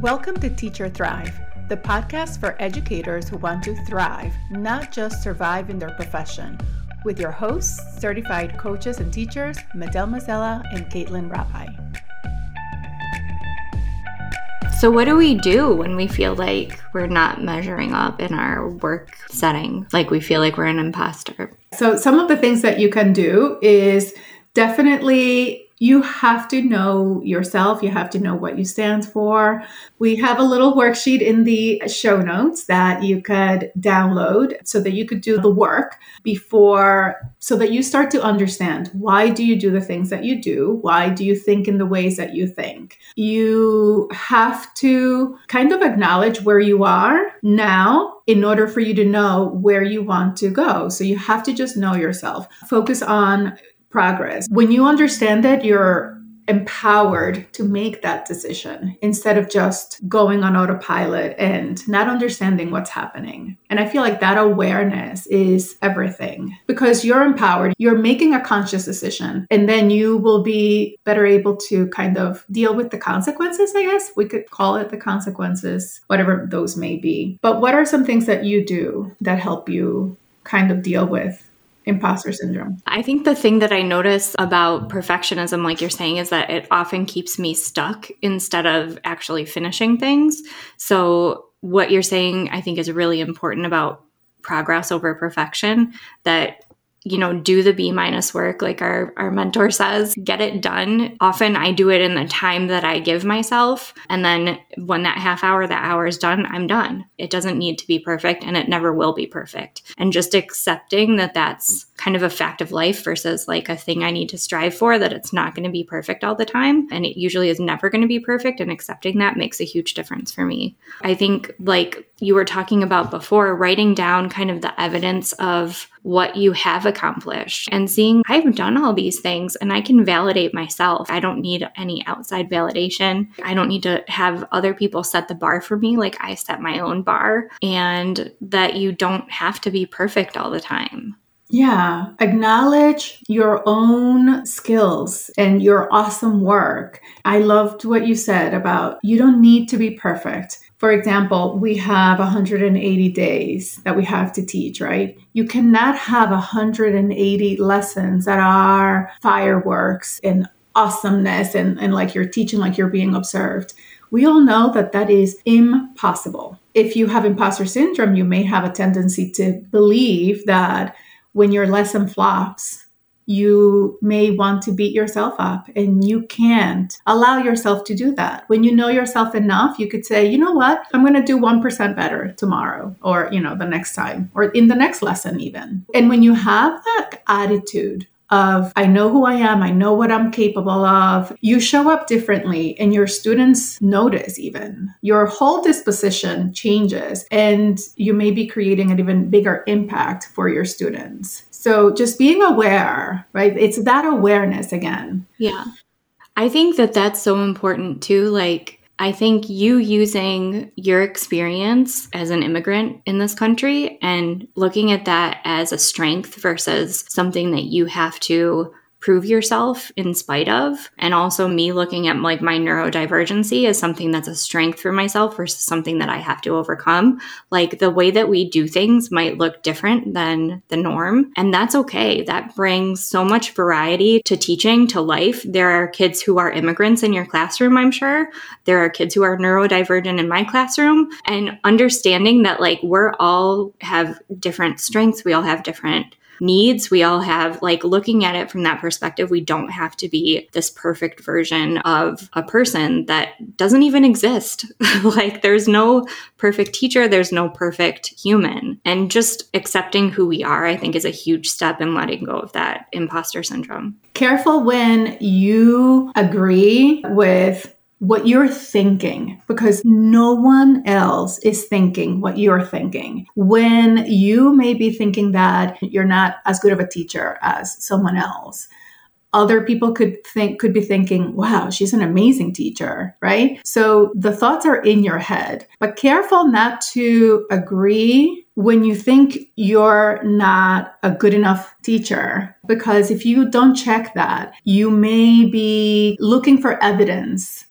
Welcome to Teacher Thrive, the podcast for educators who want to thrive, not just survive in their profession, with your hosts, certified coaches and teachers, Madel Mazzella and Kaitlyn Rapai. So, what do we do when we feel like we're not measuring up in our work setting? Like we feel like we're an imposter? So, some of the things that you can do is definitely you have to know yourself. You have to know what you stand for. We have a little worksheet in the show notes that you could download so that you could do the work before, so that you start to understand why do you do the things that you do? Why do you think in the ways that you think? You have to kind of acknowledge where you are now in order for you to know where you want to go. So you have to just know yourself. Focus on progress. When you understand that, you're empowered to make that decision instead of just going on autopilot and not understanding what's happening. And I feel like that awareness is everything because you're empowered, you're making a conscious decision, and then you will be better able to kind of deal with the consequences, I guess. We could call it the consequences, whatever those may be. But what are some things that you do that help you kind of deal with imposter syndrome? I think the thing that I notice about perfectionism, like you're saying, is that it often keeps me stuck instead of actually finishing things. So, what you're saying, I think, is really important about progress over perfection that you know, do the B minus work, like our, our mentor says, get it done. Often I do it in the time that I give myself. And then when that half hour, that hour is done, I'm done. It doesn't need to be perfect and it never will be perfect. And just accepting that that's kind of a fact of life versus like a thing I need to strive for, that it's not going to be perfect all the time. And it usually is never going to be perfect. And accepting that makes a huge difference for me. I think, like you were talking about before, writing down kind of the evidence of what you have accomplished and seeing I've done all these things and I can validate myself. I don't need any outside validation. I don't need to have other people set the bar for me like I set my own bar and that you don't have to be perfect all the time. Yeah, acknowledge your own skills and your awesome work. I loved what you said about you don't need to be perfect. For example, we have 180 days that we have to teach, right? You cannot have 180 lessons that are fireworks and awesomeness and, and like you're teaching like you're being observed. We all know that that is impossible. If you have imposter syndrome, you may have a tendency to believe that when your lesson flops, you may want to beat yourself up and you can't allow yourself to do that. When you know yourself enough, you could say, you know what, I'm going to do 1% better tomorrow or, you know, the next time or in the next lesson, even. And when you have that attitude, of I know who I am, I know what I'm capable of. You show up differently and your students notice even. Your whole disposition changes and you may be creating an even bigger impact for your students. So just being aware, right? It's that awareness again. Yeah. I think that that's so important too. Like, I think you using your experience as an immigrant in this country and looking at that as a strength versus something that you have to prove yourself in spite of. And also me looking at like my neurodivergency as something that's a strength for myself versus something that I have to overcome. Like the way that we do things might look different than the norm and that's okay. That brings so much variety to teaching to life. There are kids who are immigrants in your classroom I'm sure. There are kids who are neurodivergent in my classroom. And understanding that like we're all have different strengths we all have different needs. We all have, like, looking at it from that perspective, we don't have to be this perfect version of a person that doesn't even exist. like, there's no perfect teacher, there's no perfect human. And just accepting who we are, I think, is a huge step in letting go of that imposter syndrome. Careful when you agree with what you're thinking because no one else is thinking what you're thinking. When you may be thinking that you're not as good of a teacher as someone else, other people could think could be thinking wow she's an amazing teacher right so the thoughts are in your head but careful not to agree when you think you're not a good enough teacher because if you don't check that you may be looking for evidence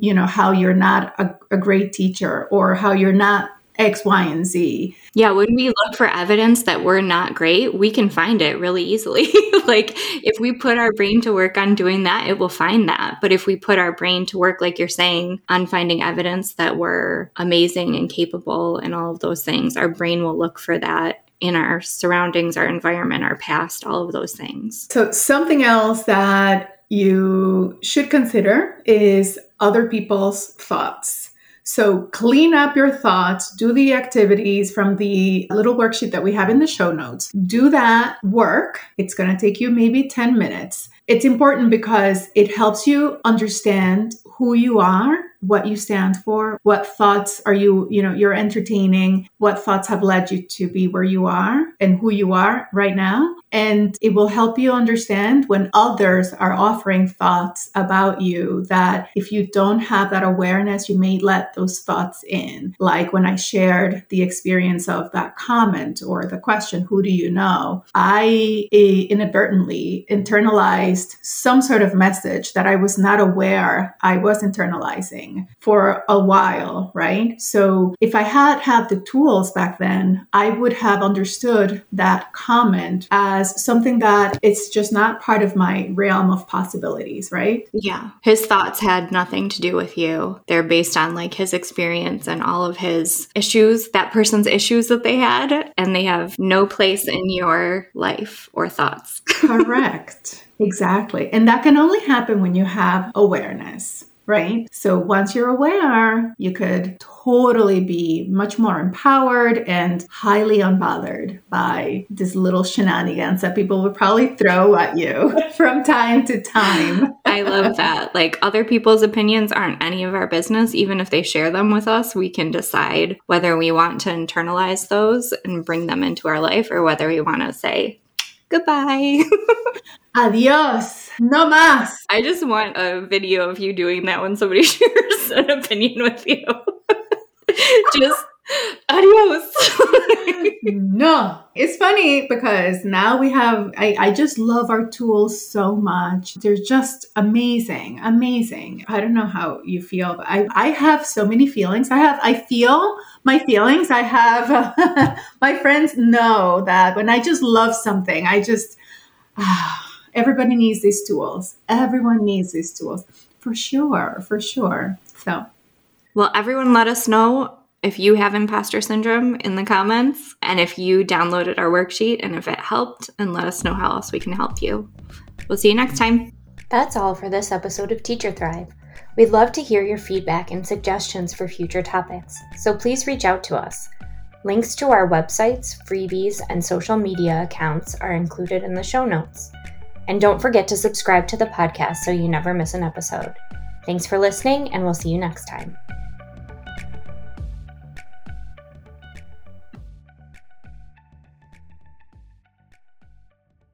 you know, how you're not a, a great teacher or how you're not X, Y, and Z. Yeah, when we look for evidence that we're not great, we can find it really easily. like if we put our brain to work on doing that, it will find that. But if we put our brain to work, like you're saying, on finding evidence that we're amazing and capable and all of those things, our brain will look for that in our surroundings, our environment, our past, all of those things. So, something else that you should consider is other people's thoughts. So clean up your thoughts, do the activities from the little worksheet that we have in the show notes. Do that work. It's going to take you maybe 10 minutes. It's important because it helps you understand who you are what you stand for what thoughts are you you know you're entertaining what thoughts have led you to be where you are and who you are right now and it will help you understand when others are offering thoughts about you that if you don't have that awareness, you may let those thoughts in. Like when I shared the experience of that comment or the question, Who do you know? I inadvertently internalized some sort of message that I was not aware I was internalizing for a while, right? So if I had had the tools back then, I would have understood that comment as as something that it's just not part of my realm of possibilities, right? Yeah. His thoughts had nothing to do with you. They're based on like his experience and all of his issues, that person's issues that they had, and they have no place in your life or thoughts. Correct. Exactly. And that can only happen when you have awareness right? So once you're aware, you could totally be much more empowered and highly unbothered by these little shenanigans that people would probably throw at you from time to time. I love that. Like other people's opinions aren't any of our business. Even if they share them with us, we can decide whether we want to internalize those and bring them into our life or whether we want to say, goodbye. Adios. No más. I just want a video of you doing that when somebody shares an opinion with you. just adios. no. It's funny because now we have, I, I just love our tools so much. They're just amazing, amazing. I don't know how you feel, but I, I have so many feelings. I have, I feel my feelings. I have, my friends know that when I just love something, I just, everybody needs these tools. Everyone needs these tools for sure, for sure. So, well, everyone let us know if you have imposter syndrome in the comments and if you downloaded our worksheet and if it helped, and let us know how else we can help you. We'll see you next time. That's all for this episode of Teacher Thrive. We'd love to hear your feedback and suggestions for future topics, so please reach out to us. Links to our websites, freebies, and social media accounts are included in the show notes. And don't forget to subscribe to the podcast so you never miss an episode. Thanks for listening, and we'll see you next time.